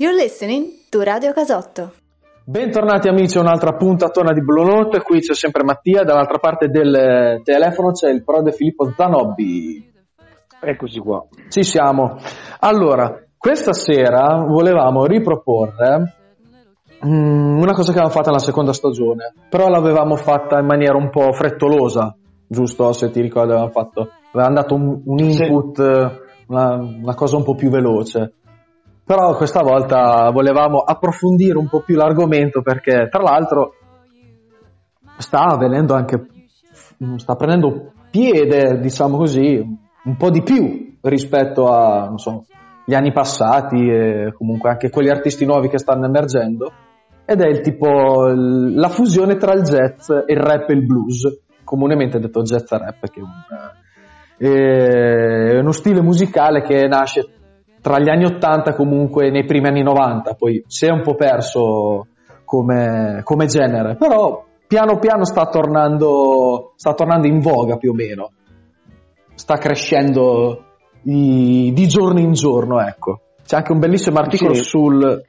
You're listening to Radio Casotto. Bentornati amici a un'altra puntatona di Blue Note, qui c'è sempre Mattia, dall'altra parte del telefono c'è il prode Filippo Zanobbi. Eccoci qua. Ci siamo. Allora, questa sera volevamo riproporre mm, una cosa che avevamo fatto nella seconda stagione, però l'avevamo fatta in maniera un po' frettolosa, giusto? Se ti ricordi avevamo fatto, avevamo dato un, un input, sì. una, una cosa un po' più veloce però questa volta volevamo approfondire un po' più l'argomento perché tra l'altro sta avvenendo anche sta prendendo piede diciamo così un po' di più rispetto a so, anni passati e comunque anche quegli artisti nuovi che stanno emergendo. Ed è il tipo la fusione tra il jazz il rap e il blues. Comunemente detto jazz rap che è, un, è uno stile musicale che nasce tra gli anni 80 comunque nei primi anni 90, poi si è un po' perso come, come genere, però piano piano sta tornando, sta tornando in voga più o meno, sta crescendo di, di giorno in giorno, ecco. C'è anche un bellissimo articolo sì. sul,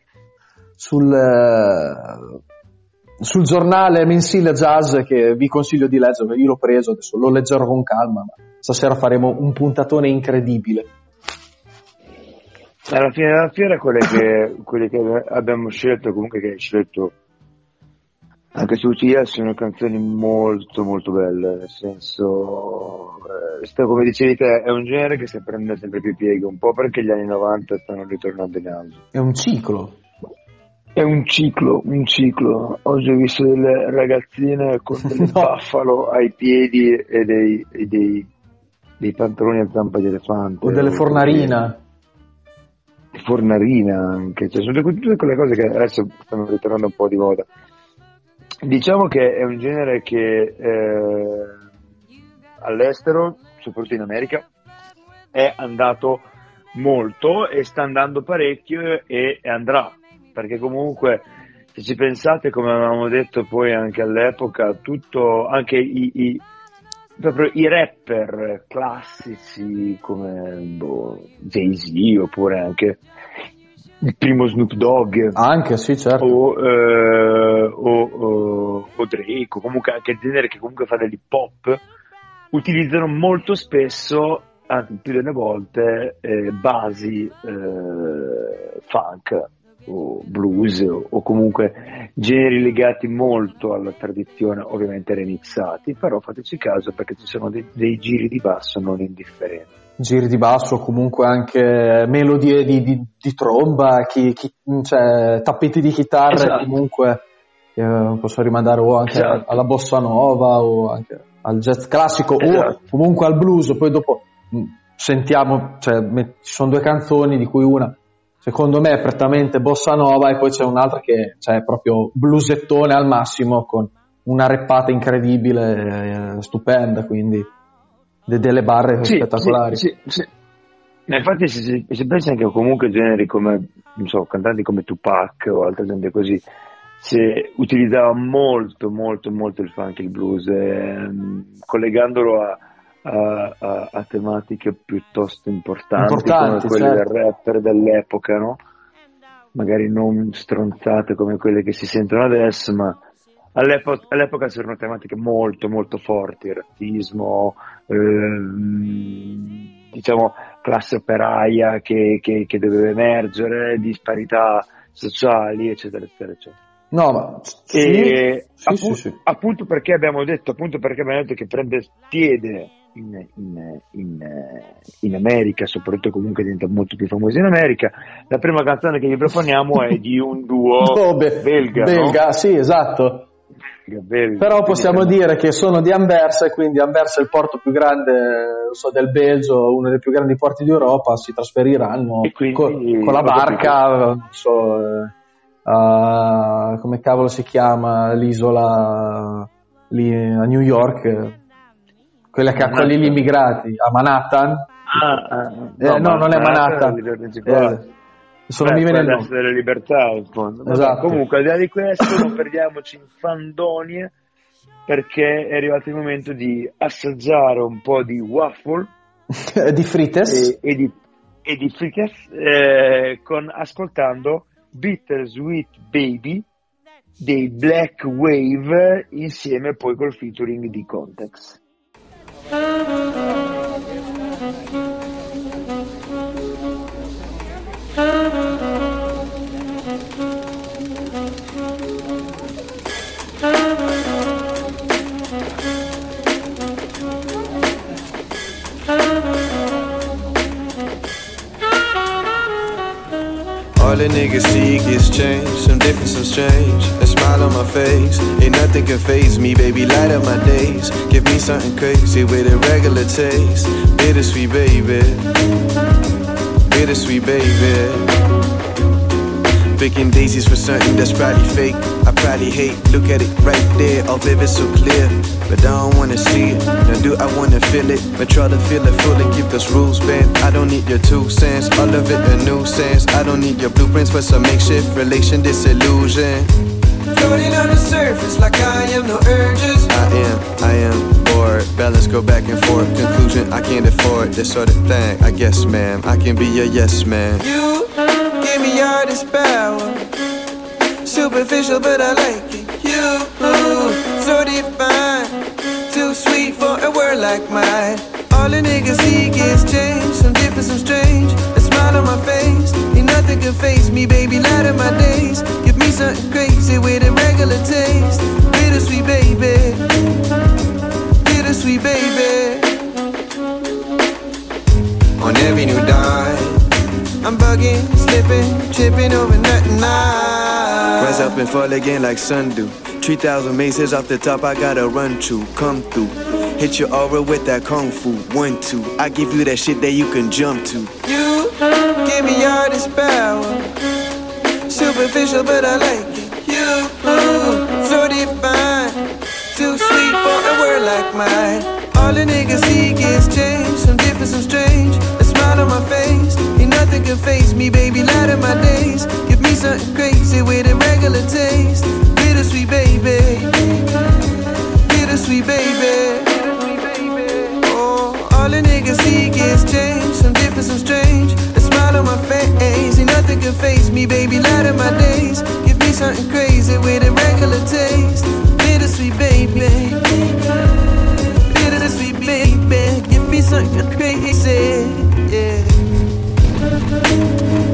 sul, eh, sul giornale mensile jazz che vi consiglio di leggere, io l'ho preso, adesso lo leggerò con calma, ma stasera faremo un puntatone incredibile. Alla fine della fiera quelle che, quelle che abbiamo scelto, comunque che hai scelto anche su UTS sono canzoni molto molto belle, nel senso, eh, come dicevi te, è un genere che sta prendendo sempre più piega, un po' perché gli anni 90 stanno ritornando in alto. È un ciclo. È un ciclo, un ciclo. Oggi ho visto delle ragazzine con delle no. buffalo ai piedi e dei, e dei, dei pantaloni a zampa di elefante. O delle fornarina fornarina anche, cioè, sono tutte quelle cose che adesso stanno ritornando un po' di moda. Diciamo che è un genere che eh, all'estero, soprattutto in America, è andato molto e sta andando parecchio e, andrà, perché comunque se ci pensate, come avevamo detto poi anche all'epoca, tutto, anche i, i proprio i rapper classici come boh, Jay-Z oppure anche il primo Snoop Dogg. Anche sì certo. O, eh, o, o, o Drake o comunque anche il genere che comunque fa dell'hip hop utilizzano molto spesso anzi più delle volte eh, basi eh, funk o blues o comunque generi legati molto alla tradizione, ovviamente remixati, però fateci caso perché ci sono dei, dei giri di basso non indifferenti. Giri di basso, comunque anche melodie di, di, di tromba, chi, chi, cioè, tappeti di chitarra, esatto. comunque eh, posso rimandare o anche esatto. alla bossa nova o anche al jazz classico esatto. o comunque al blues, poi dopo sentiamo, cioè, ci sono due canzoni di cui una secondo me è prettamente bossa nova e poi c'è un'altra che cioè, è proprio blusettone al massimo con una reppata incredibile, eh, stupenda, quindi de- delle barre sì, spettacolari. Sì, sì, sì. Infatti se si, si pensa anche comunque generi come, non so, cantanti come Tupac o altre gente così, si utilizzava molto, molto, molto il funk, il blues, ehm, collegandolo a a, a, a tematiche piuttosto importanti, importanti come quelle certo. del rapper dell'epoca, no? magari non stronzate come quelle che si sentono adesso, ma all'epoca, all'epoca c'erano tematiche molto molto forti, il razzismo, ehm, diciamo classe operaia che, che, che, doveva emergere, disparità sociali, eccetera, eccetera, eccetera. No, ma sì, e sì, appunto, sì, appunto, perché abbiamo detto, appunto perché abbiamo detto che prende piede in, in, in, in, America, soprattutto comunque diventa molto più famoso in America. La prima canzone che vi proponiamo è di un duo no, be- belga. Belga, no? sì, esatto. Belga, belga. Però possiamo dire che sono di Anversa e quindi Anversa è il porto più grande so, del Belgio, uno dei più grandi porti d'Europa, si trasferiranno quindi, con, con, la barca, so, uh, come cavolo si chiama l'isola lì a New York quella che accoglie gli immigrati a Manhattan. Ah, ah, no, eh, no, non è Manhattan. Eh, solo mi viene il nome. delle libertà in fondo. Esatto. Comunque, al di là di questo, non perdiamoci in fandonie perché è arrivato il momento di assaggiare un po' di waffle di frites e, e, di, e di frites eh, con, ascoltando Bittersweet Baby dei Black Wave insieme poi col featuring di Context. Thank you. All the niggas see gets changed, some different, some strange. A smile on my face, ain't nothing can phase me, baby. Light up my days, give me something crazy with a regular taste. Bittersweet, baby. Bittersweet, baby. Picking daisies for something that's probably fake. I probably hate. Look at it right there, all vivid, so clear. But I don't wanna see it. Now do I wanna feel it? But try to feel it fully. Keep those rules bent. I don't need your two cents. All of it a nuisance. I don't need your blueprints for some makeshift relation disillusion. Floating on the surface like I am no urges. I am, I am bored. Balance go back and forth. Conclusion, I can't afford this sort of thing. I guess, ma'am, I can be your yes man. You give me all this power. Superficial, but I like it. You, so divine. For a word like mine. All the niggas see gets changed. Some different, some strange. A smile on my face. Ain't nothing can face me, baby. Light of my days. Give me something crazy with a regular taste. Bittersweet, baby. Bittersweet, baby. On every new dime. I'm bugging, slipping, tripping over nothing. I rise up and fall again like sundew. 3,000 maces off the top, I gotta run to, come through. Hit your aura with that kung fu, one, two. I give you that shit that you can jump to. You give me all this power. Superficial, but I like it. You mm, so divine, too sweet for a word like mine. All the niggas see gets changed, some different, some strange. A smile on my face, ain't nothing can face me, baby. Light of my days, give me something crazy with a regular taste. Bittersweet, baby. Bittersweet, baby. Niggas see gets changed, some different, some strange. A smile on my face, ain't nothing can face me, baby. Light of my days, give me something crazy with a regular taste. Bittersweet, baby. Bittersweet, baby. Give me something crazy, yeah.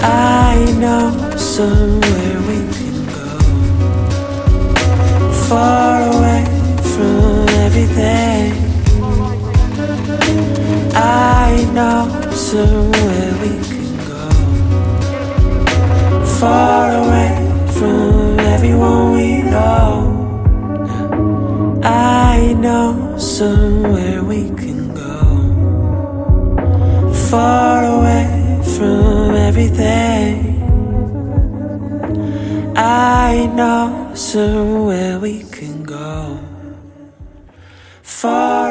I know somewhere we can go far away from everything. I know somewhere we can go far away from everyone we know. I know somewhere we can go far away from everything. I know somewhere we can go far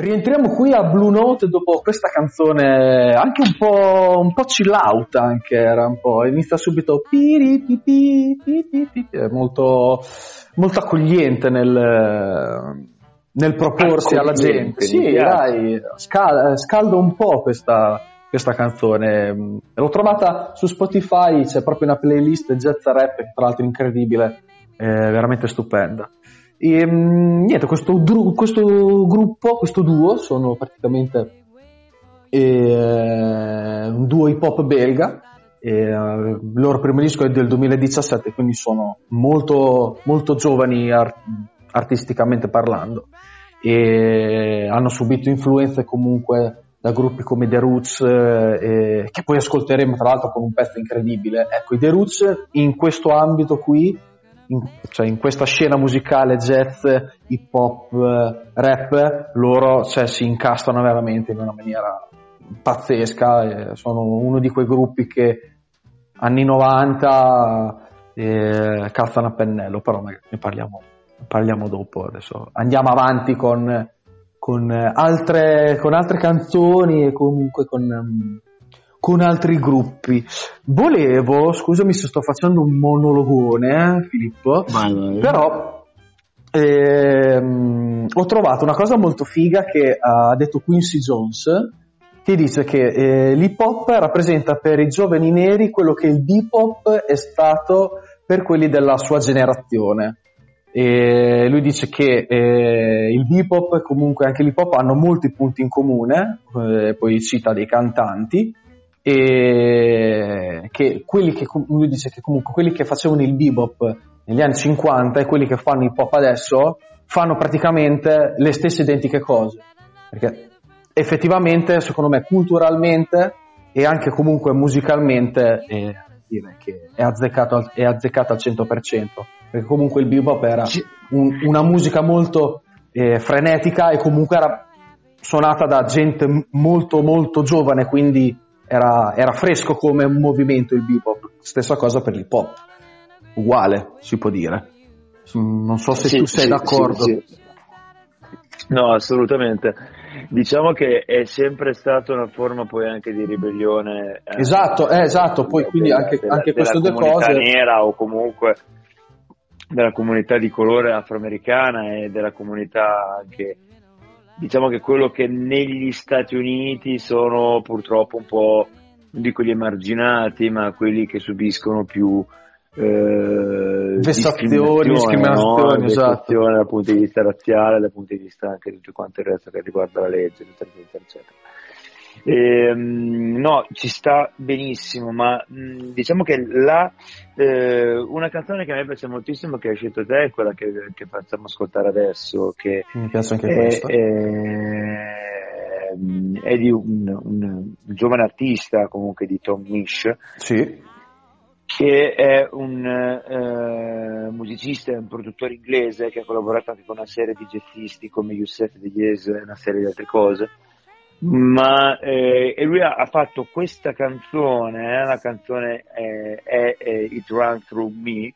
Rientriamo qui a Blue Note dopo questa canzone anche un po', un po' chill out anche era un po', inizia subito è molto, molto accogliente nel, nel proporsi alla gente. Sì, dai, scal- scalda un po' questa, questa canzone. L'ho trovata su Spotify, c'è proprio una playlist jazz rap, tra l'altro incredibile, è veramente stupenda. E mm, niente, questo, questo gruppo, questo duo, sono praticamente eh, un duo hip hop belga. Eh, il loro primo disco è del 2017, quindi sono molto, molto giovani ar- artisticamente parlando. E hanno subito influenze comunque da gruppi come The Roots, eh, che poi ascolteremo tra l'altro con un pezzo incredibile. Ecco, i The Roots in questo ambito qui in, cioè in questa scena musicale jazz, hip hop, eh, rap, loro cioè, si incastrano veramente in una maniera pazzesca. eh, sono uno di quei gruppi che anni 90 eh, calzano a pennello, però ne parliamo, parliamo dopo. Adesso andiamo avanti con, con, altre, con altre canzoni e comunque con. Con altri gruppi. Volevo, scusami se sto facendo un monologone, eh, Filippo, Vai, vai. però ehm, ho trovato una cosa molto figa che ha detto Quincy Jones che dice che eh, l'hip hop rappresenta per i giovani neri quello che il bebop è stato per quelli della sua generazione. E lui dice che eh, il bebop e comunque anche l'hip hop hanno molti punti in comune, eh, poi cita dei cantanti, e che quelli che lui dice che comunque quelli che facevano il bebop negli anni 50 e quelli che fanno hip hop adesso fanno praticamente le stesse identiche cose. Perché effettivamente, secondo me, culturalmente e anche comunque musicalmente eh, dire che è azzeccato, è azzeccato al 100%. Perché comunque il bebop era un, una musica molto eh, frenetica e comunque era suonata da gente molto molto giovane, quindi era, era fresco come movimento il bebop. Stessa cosa per l'hip hop, uguale si può dire. Non so se Sì, tu sei sì, d'accordo. sì. No, assolutamente. Diciamo che è sempre stata una forma poi anche di ribellione. eh, Esatto, eh, esatto, poi quindi anche- anche della due comunità cose- nera o comunque della comunità di colore afroamericana e della comunità anche diciamo che quello che negli Stati Uniti sono purtroppo un po' non dico gli emarginati ma quelli che subiscono più eh, Vessazioni, discriminazioni, no? esatto. Dal punto di vista razziale, dal punto di vista anche di tutto quanto il resto che riguarda la legge, eccetera, eccetera, Ehm, no, ci sta benissimo, ma mh, diciamo che la, eh, una canzone che a me piace moltissimo, che hai scelto te, è quella che, che facciamo ascoltare adesso, che Mi piace anche è, questa. è- è di un, un- un giovane artista, comunque di Tom Misch, Sì, che è un eh, musicista e un produttore inglese che ha collaborato anche con una serie di jazzisti come Youssef De Yes e una serie di altre cose. Ma eh, e lui ha, ha fatto questa canzone, eh, la canzone eh, è, è It Run Through Me,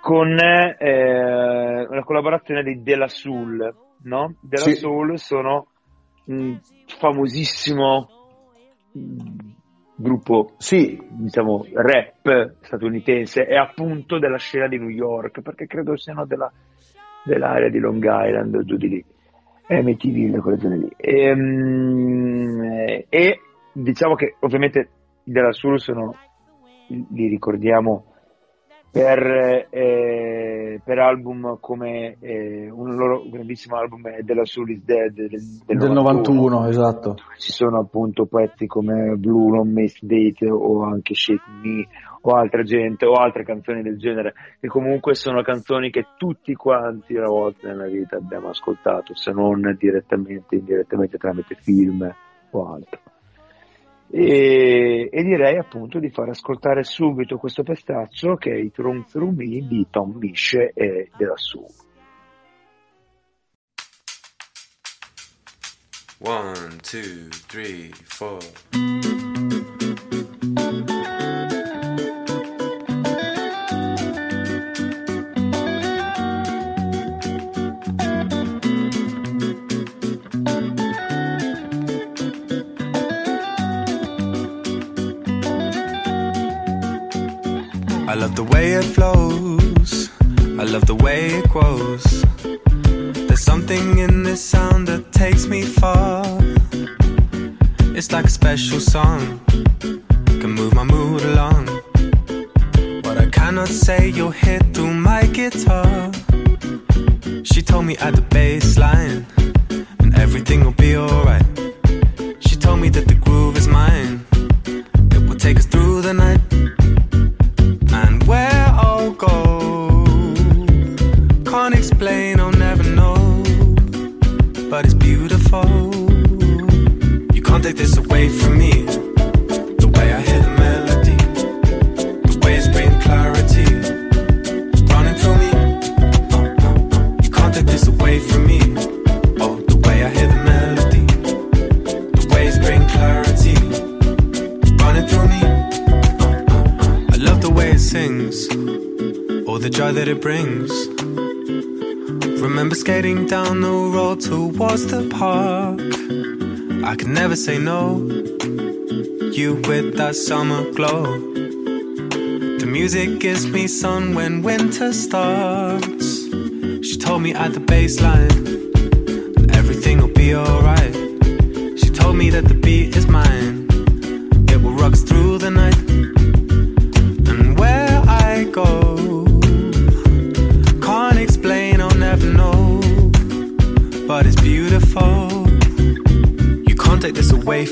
con eh, una collaborazione di Della Soul, no? Della Sì. Soul sono un famosissimo gruppo sì, diciamo rap statunitense e appunto della scena di New York perché credo siano della- dell'area di Long Island o giù di lì MTV quelle zone lì. Ehm, e, diciamo che ovviamente della Soul sono li ricordiamo per, eh, per album come eh, un loro grandissimo album è della Soul is Dead del, del del 91, esatto. ci sono appunto pezzi come Blue, Non Missed Date o anche Shake Me o altra gente o altre canzoni del genere che comunque sono canzoni che tutti quanti una volta nella vita abbiamo ascoltato se non direttamente, indirettamente tramite film o altro e, e direi appunto di far ascoltare subito questo pestaccio che è It Run Through Me di Tom Bish e della Sue One, two, three, four. Love the way it grows. There's something in this sound that takes me far. It's like a special song, can move my mood along. What I cannot say, you'll hear through my guitar. She told me at the bass line, and everything will be alright. Joy that it brings. Remember skating down the road towards the park. I could never say no. You with that summer glow. The music gives me sun when winter starts. She told me at the baseline, everything will be alright. She told me that the beat is mine. It will rock through the night.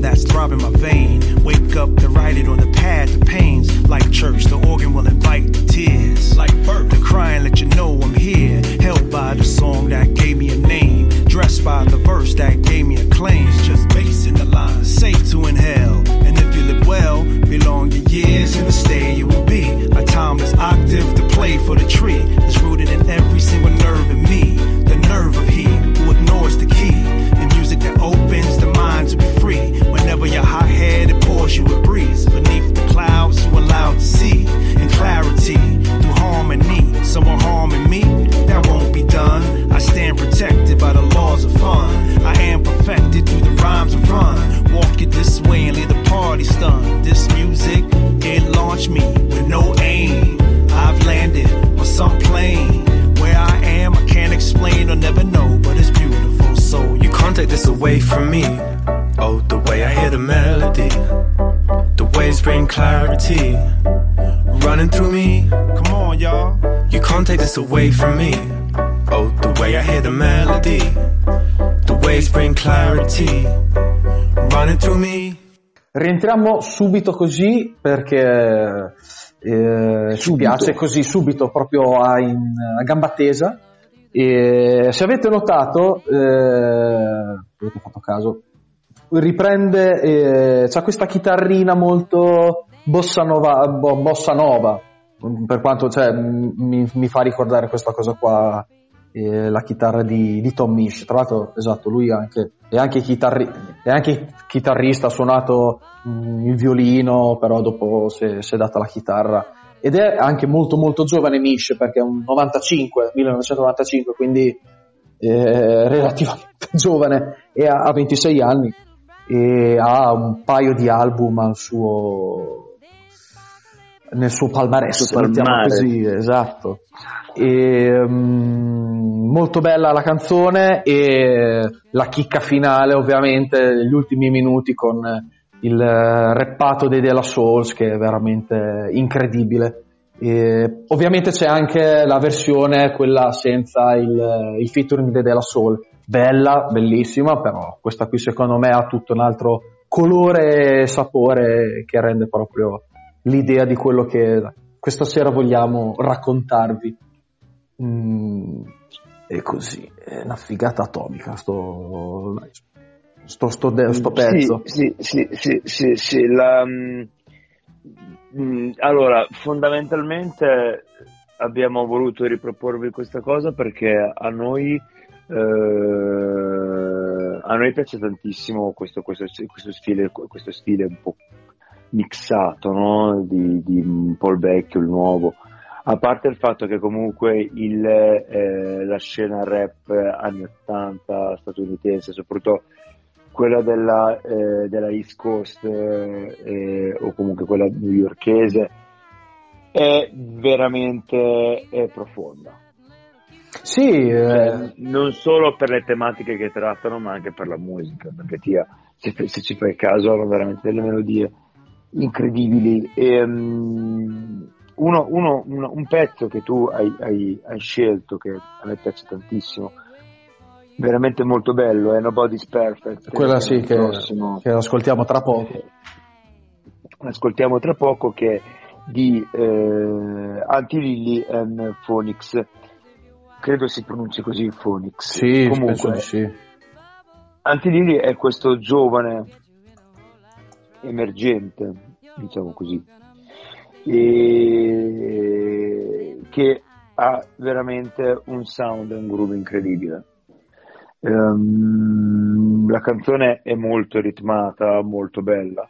that's throbbing my vein. Wake up to write it on the pad, the pains. Like church, the organ will invite the tears. Like birth, the crying let you know I'm here. Held by the song that gave me a name. Dressed by the verse that gave me a claim. It's just bass in the line, safe to inhale. And if you live well, belong your years in the stay you will be. A timeless octave to play for the tree. Away from me. Oh, the way I hear the melody, the waves bring clarity running through me. come on, y'all. You can't take this away from me. Oh, the way I hear the melody, the waves bring clarity running through me. Rientriamo subito così perché eh, ci piace così subito proprio a, in- a gamba tesa. E se avete notato, eh, avete fatto caso, riprende, eh, c'ha questa chitarrina molto bossa nova, bo- bossa nova per quanto cioè, mi, mi fa ricordare questa cosa qua, eh, la chitarra di, di Tom Misch. Tra l'altro, esatto, lui anche, è anche, chitarri- è anche chitarrista, ha suonato mm, il violino, però dopo si è, si è data la chitarra. Ed è anche molto molto giovane Misch, perché è un 95, 1995, quindi eh, relativamente giovane e ha, ha 26 anni e ha un paio di album al suo nel suo palmarès, Suo palmare. così, esatto. E, mm, molto bella la canzone e la chicca finale, ovviamente, gli ultimi minuti con il eh, rappato dei Della Souls che è veramente incredibile. E, ovviamente c'è anche la versione, quella senza il, il featuring Della Soul, bella, bellissima, però questa qui secondo me ha tutto un altro colore e sapore che rende proprio l'idea di quello che questa sera vogliamo raccontarvi. Mm, e così, è una figata atomica sto, sto, sto, de- sto pezzo. Sì, sì, sì, sì, sì, sì, la, mm, allora, fondamentalmente abbiamo voluto riproporvi questa cosa perché a noi, eh, a noi piace tantissimo questo, questo, questo stile, questo stile un po' mixato, no? Di, di un po' il vecchio, il nuovo. A parte il fatto che comunque il, eh, la scena rap anni 80 statunitense, soprattutto quella della, eh, della East Coast eh, eh, o comunque quella newyorkese, è veramente è profonda. Sì, eh, Cioè, non solo per le tematiche che trattano, ma anche per la musica, perché tia, se, se ci fai caso hanno veramente delle melodie incredibili. E, mm, uno- uno- uno- un pezzo che tu hai, hai- hai scelto, che a me piace tantissimo, veramente molto bello, è Nobody's Perfect. Quella sì, che, che ascoltiamo tra poco. Ascoltiamo tra poco che è di eh, Anti-Lily and Phoenix. Credo si pronunci così Phoenix. Sì, penso Comunque, di sì. Antilili è questo giovane emergente, diciamo così, e che ha veramente un sound e un groove incredibile. Ehm, la canzone è molto ritmata, molto bella,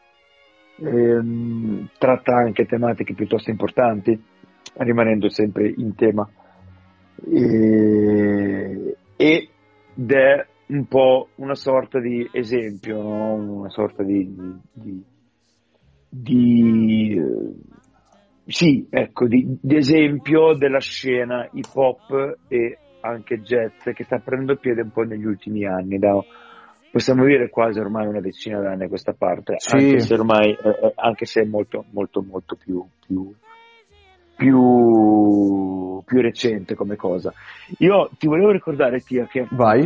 Ehm, tratta anche tematiche piuttosto importanti, rimanendo sempre in tema. E- ed è un po' una sorta di esempio, no? una sorta di, di- di, eh, sì, ecco, di, di esempio della scena hip hop e anche jazz che sta prendendo piede un po' negli ultimi anni, da, possiamo dire quasi ormai una decina d'anni a questa parte, Sì. anche se ormai eh, eh, anche se è molto molto molto più, più, più, più recente come cosa. Io ti volevo ricordare, Tia, che Vai.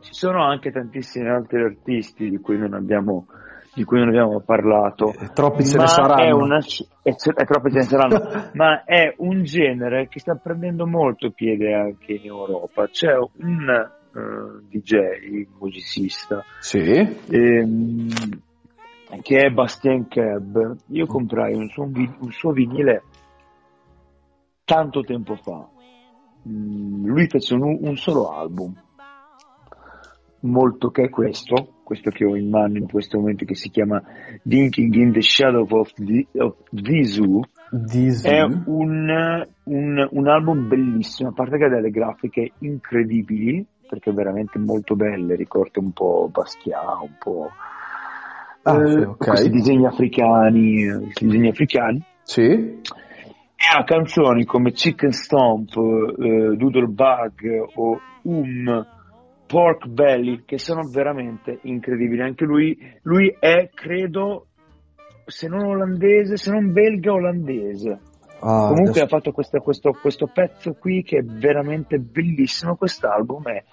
ci sono anche tantissimi altri artisti di cui non abbiamo, di cui non abbiamo parlato. Eh, troppi ce ne saranno. È una, e ce- e troppi ce ne saranno. ma è un genere che sta prendendo molto piede anche in Europa. C'è un eh, DJ, musicista, Sì. ehm, che è Bastien Cab. Io comprai un suo, un suo vinile tanto tempo fa. Mm, lui fece un, un solo album, molto che è questo, questo che ho in mano in questo momento, che si chiama Dinking in the Shadow of, the, of Visu. È un, un- un album bellissimo, a parte che ha delle grafiche incredibili, perché veramente molto belle, ricorda un po' Basquiat, un po' Ah, eh, ok. questi disegni africani, disegni africani. Sì. E ha canzoni come Chicken Stomp, eh, Doodle Bug o Um, Pork Belly, che sono veramente incredibili. Anche lui, lui è, credo, se non olandese, se non belga, olandese. Ah, Comunque adesso- ha fatto questo, questo- questo pezzo qui che è veramente bellissimo quest'album e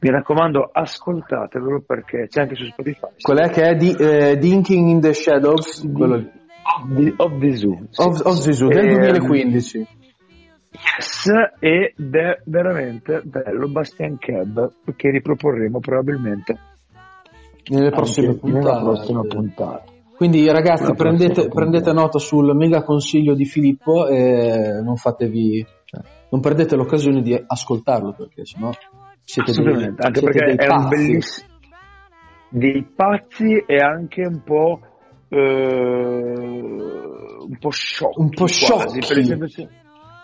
mi raccomando ascoltatelo perché c'è anche su Spotify. Qual è che è di, eh, Dinking in the Shadows? Quello lì. Of the, of the Zoo. sì. Of, of Zizou, del Ehm, 2015. Yes, ed è veramente bello Bastian Cab che riproporremo probabilmente Nelle prossime anche nella puntate. prossima puntata. Quindi ragazzi prendete, prendete nota sul mega consiglio di Filippo e non fatevi, cioè, non perdete l'occasione di ascoltarlo perché sennò siete dei, anche siete perché dei è un pazzi. bellissimo dei pazzi e anche un po' eh, un po' sciocchi Un po' quasi, sciocchi. per il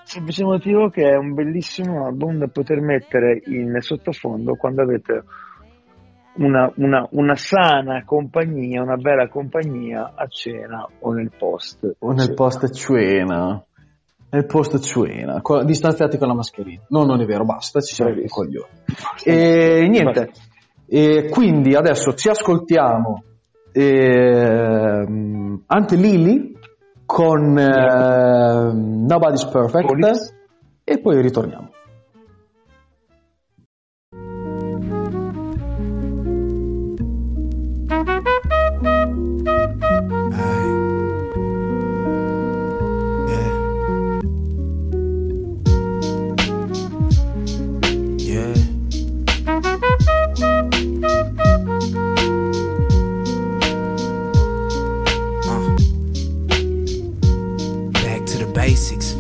semplice, motivo che è un bellissimo album da poter mettere in sottofondo quando avete una, una- una sana compagnia, una bella compagnia a cena o nel post. O nel post cena. Nel post cena. Co- distanziati con la mascherina. No, non è vero, basta, ci siamo i coglioni. E niente. E quindi adesso ci ascoltiamo ehm, Ante Lily con ehm, Nobody's Perfect Police. e poi ritorniamo.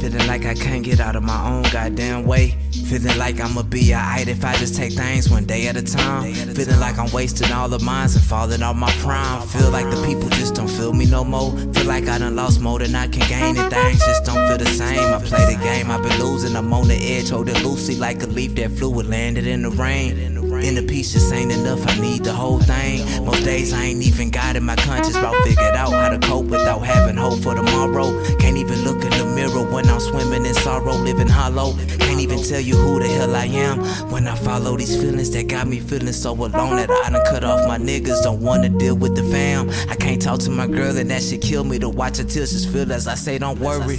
Feeling like I can't get out of my own goddamn way. Feeling like I'ma be alright if I just take things one day at a time. Feeling like I'm wasting all of mine and falling off my prime. Feel like the people just don't feel me no more. Feel like I done lost more than I can gain and things just don't feel the same. I play the game, I've been losing. I'm on the edge, holding loosely like a leaf that flew and landed in the rain. In the piece just ain't enough, I need the whole thing. Most days I ain't even got in my conscience about figured out how to cope without having hope for tomorrow. Can't even look in the mirror when I'm swimming in sorrow, living hollow. Can't even tell you who the hell I am when I follow these feelings that got me feeling so alone that I done cut off my niggas. Don't wanna deal with the fam. I can't talk to my girl and that shit kill me to watch her till she's feel as I say don't worry.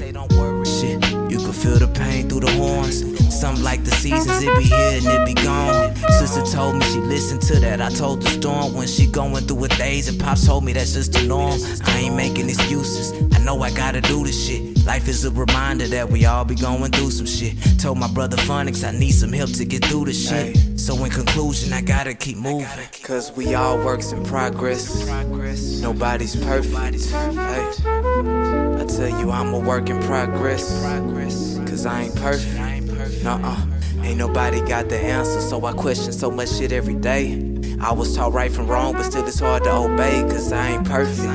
Shit, you can feel the pain through the horns. Some like the seasons, it be here and it be gone. Sister told me she listened to that. I told the storm when she going through her days, and pops told me that's just the norm. I ain't making excuses. I know I gotta do this shit. Life is a reminder that we all be going through some shit. Told my brother Phonics I need some help to get through the shit. So in conclusion, I gotta keep moving. Cause we all works in progress. Nobody's perfect. Hey. Tell you I'm a work in progress. Cause I ain't perfect. Nuh-uh. Ain't nobody got the answer, so I question so much shit every day. I was taught right from wrong, but still it's hard to obey, cause I ain't perfect.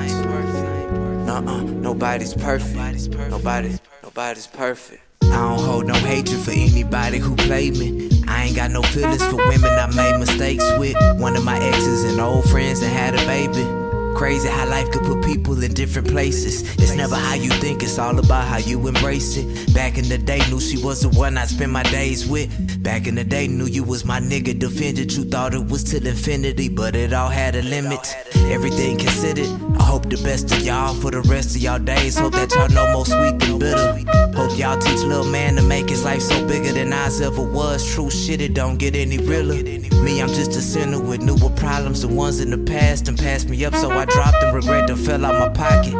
Nuh-uh, nobody's perfect. Nobody, nobody's perfect. I don't hold no hatred for anybody who played me. I ain't got no feelings for women I made mistakes with. One of my exes and old friends that had a baby. Crazy how life could put people in different places. It's never how you think, it's all about how you embrace it. Back in the day, knew she was the one I spend my days with. Back in the day, knew you was my nigga, defended you, thought it was till infinity, but it all had a limit. Everything considered, I hope the best of y'all for the rest of y'all days. Hope that y'all know more sweet than bitter. Hope y'all teach little man to make his life so bigger than ours ever was. True shit, it don't get any realer. Me, I'm just a sinner with newer problems, the ones in the past, and passed me up, so I dropped them, regret to fell out my pocket.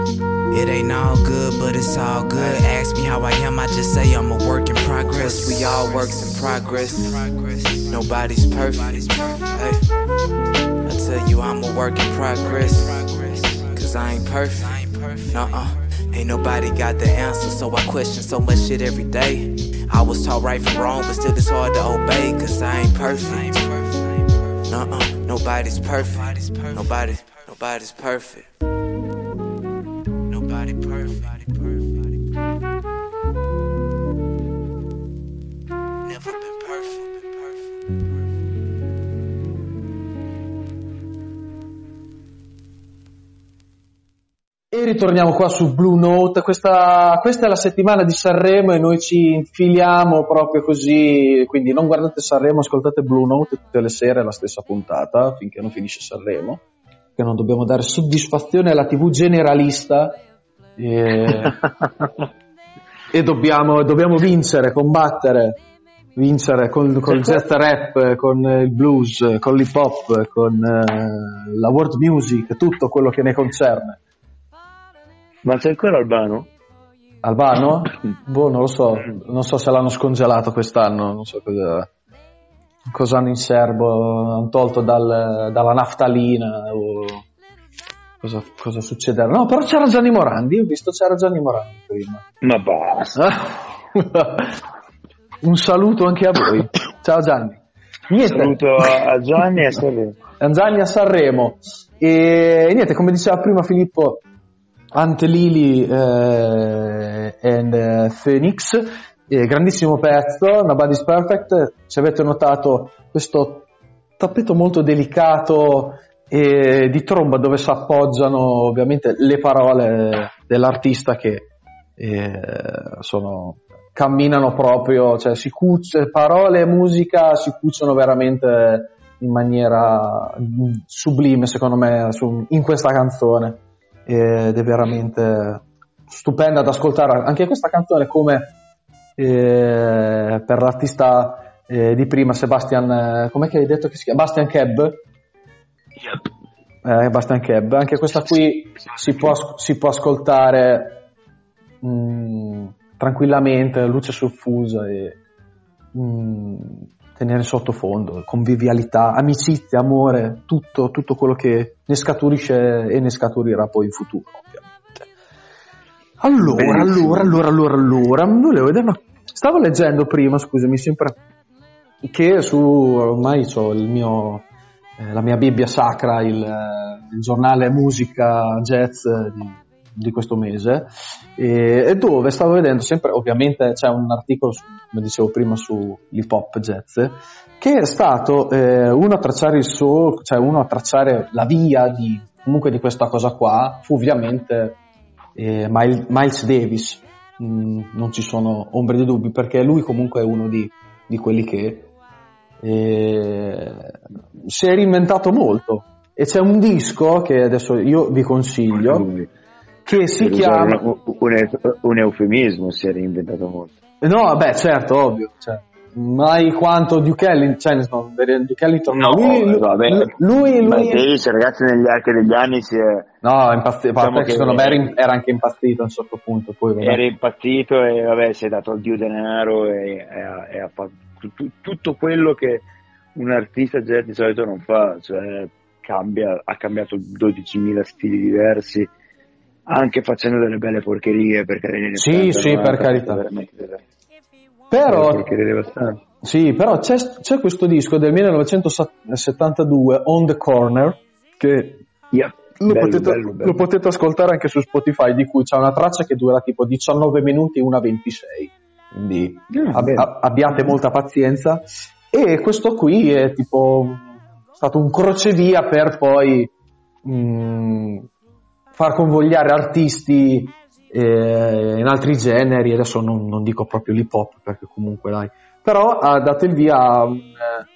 It ain't all good, but it's all good. Ask me how I am, I just say I'm a work in progress. We all works in progress. Nobody's perfect. Hey, I tell you I'm a work in progress. Cause I ain't perfect. Nuh-uh. Ain't nobody got the answer, so I question so much shit every day. I was taught right from wrong, but still it's hard to obey, cause I ain't perfect. Nuh-uh, nobody's perfect. Nobody, nobody's perfect. Nobody perfect. E ritorniamo qua su Blue Note, questa, questa è la settimana di Sanremo e noi ci infiliamo proprio così, quindi non guardate Sanremo, ascoltate Blue Note tutte le sere la stessa puntata finché non finisce Sanremo, che non dobbiamo dare soddisfazione alla tv generalista e, e dobbiamo, dobbiamo vincere, combattere, vincere con, con il jazz rap, con il blues, con l'hip hop, con eh, la world music, tutto quello che ne concerne. Ma c'è ancora Albano? Albano? Boh, non lo so, non so se l'hanno scongelato quest'anno, non so cosa, cosa hanno in serbo, hanno tolto dal- dalla naftalina o cosa, cosa succederà. No, però c'era Gianni Morandi, ho visto c'era Gianni Morandi prima. Ma basta. Un saluto anche a voi. Ciao Gianni. Niente. Saluto a Gianni e a Sanremo. Gianni a Sanremo. E niente, come diceva prima Filippo, Ante Lili eh, eh, Phoenix, eh, grandissimo pezzo, Nobody's Perfect. Se avete notato questo tappeto molto delicato e di tromba dove si appoggiano ovviamente le parole dell'artista che eh, sono, camminano proprio, cioè si cuc- parole e musica si cuciono veramente in maniera sublime secondo me su- in questa canzone ed è veramente stupenda da ascoltare anche questa canzone come eh, per l'artista eh, di prima Sebastian eh, com'è che hai detto che si chiama? Bastian Keb? Eh, Bastian Keb. Anche questa qui si può, si può ascoltare mh, tranquillamente luce soffusa e mh, tenere sottofondo convivialità, amicizia, amore tutto, tutto quello che ne scaturisce e ne scaturirà poi in futuro ovviamente allora, allora, allora, allora, allora, volevo vedere una- Stavo leggendo prima, scusami, sempre che su ormai ho il mio, eh, la mia Bibbia sacra, il, eh, il giornale musica jazz di, di questo mese, e, e dove stavo vedendo sempre, ovviamente c'è un articolo, su- come dicevo prima, su hip hop jazz, che è stato eh, uno a tracciare il suo, cioè uno a tracciare la via di, comunque di questa cosa qua, fu ovviamente eh, Miles, Davis, Mm, non ci sono ombre di dubbi perché lui comunque è uno di, di quelli che eh, si è reinventato molto e c'è un disco che adesso io vi consiglio che si Per chiama un, un- un eufemismo si è reinventato molto. No, vabbè, certo, ovvio. Cioè, mai quanto Duke Ellington, cioè, no, Duke Ellington, no, lui, lui, vabbè. lui, lui, Miles Davis, ragazzi, negli archi degli anni si è, no, impazzito, Diciamo che- secondo me era, anche impazzito a un certo punto, poi, vabbè. era impazzito e vabbè, si è dato al dio denaro e, ha, fatto tu- tutto quello che un artista di solito non fa, cioè cambia, ha cambiato 12.000 stili diversi, anche facendo delle belle porcherie, negli anni Sì, 80, sì, 90, per carità. veramente delle Però, sì, però c'è, c'è questo disco del 1972, On the Corner, che Yeah, lo, bello, potete, bello, bello. lo potete ascoltare anche su Spotify, di cui c'è una traccia che dura tipo 19 minuti e una 26. Quindi Ah, ab- a- abbiate molta pazienza. E questo qui è tipo stato un crocevia per poi mh, far convogliare artisti eh, in altri generi. Adesso non, non dico proprio l'hip hop perché comunque dai, però ha dato il via a un, eh,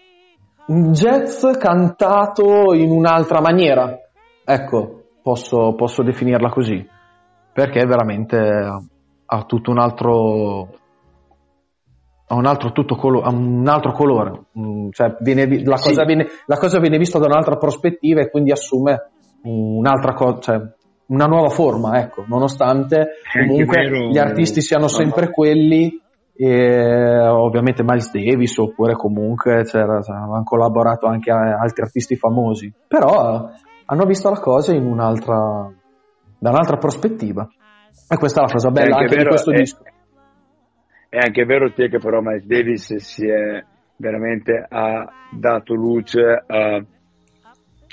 un jazz cantato in un'altra maniera. Ecco, posso, posso definirla così perché veramente ha tutto un altro ha un altro, tutto colo- ha un altro colore, Mm, cioè viene vi- la, Sì. cosa viene, la cosa viene vista da un'altra prospettiva e quindi assume un'altra cosa, cioè una nuova forma, ecco, nonostante anche comunque vero- gli artisti siano no, sempre no. quelli, e ovviamente Miles Davis oppure comunque c'era, hanno collaborato anche a altri artisti famosi, però hanno visto la cosa in un'altra, da un'altra prospettiva. E questa è la cosa bella anche, di vero, questo è- disco. È anche vero te che però Miles Davis si è veramente ha dato luce a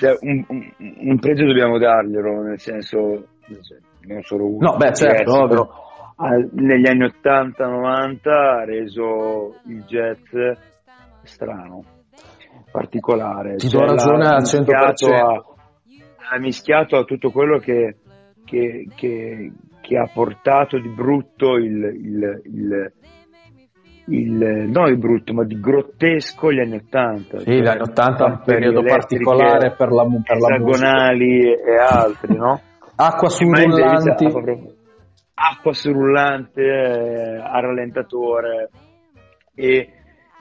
cioè un, un, un pregio dobbiamo darglielo nel senso non solo uno No, beh, certo, ovvio. però negli anni 80-90 ha reso il jazz strano particolare Ti Cioè, do ragione al mischiato 100%. a- ha mischiato a tutto quello che, che, che- che ha portato di brutto il, il, il, il- non il brutto, ma di grottesco gli anni 80. Sì, gli anni 80 è un periodo particolare per la, per la esagonali e altri, no? Acqua su rullanti. proprio acqua su rullante eh, a rallentatore e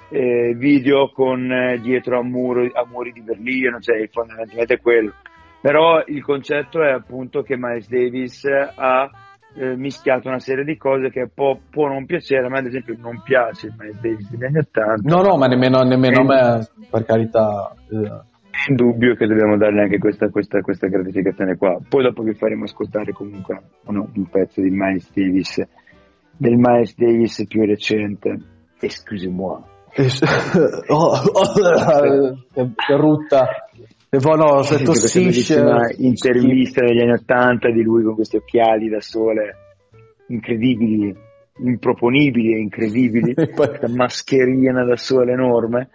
eh, video con eh, dietro a, muro, a muri di Berlino, cioè fondamentalmente quello. Però il concetto è appunto che Miles Davis ha eh, mischiato una serie di cose che può, può non piacere, a me ad esempio non piace il Miles Davis degli anni 80. No, no, ma nemmeno, nemmeno a me, per carità. eh. È indubbio che dobbiamo dargli anche questa, questa, questa gratificazione qua. Poi dopo vi faremo ascoltare comunque uno- un pezzo di Miles Davis, del Miles Davis più recente. Excusez-moi. Oh, oh, che, che rutta. E poi no, se tossisce. intervista degli anni 80 di lui con questi occhiali da sole incredibili, improponibili e incredibili, questa mascherina da sole enorme.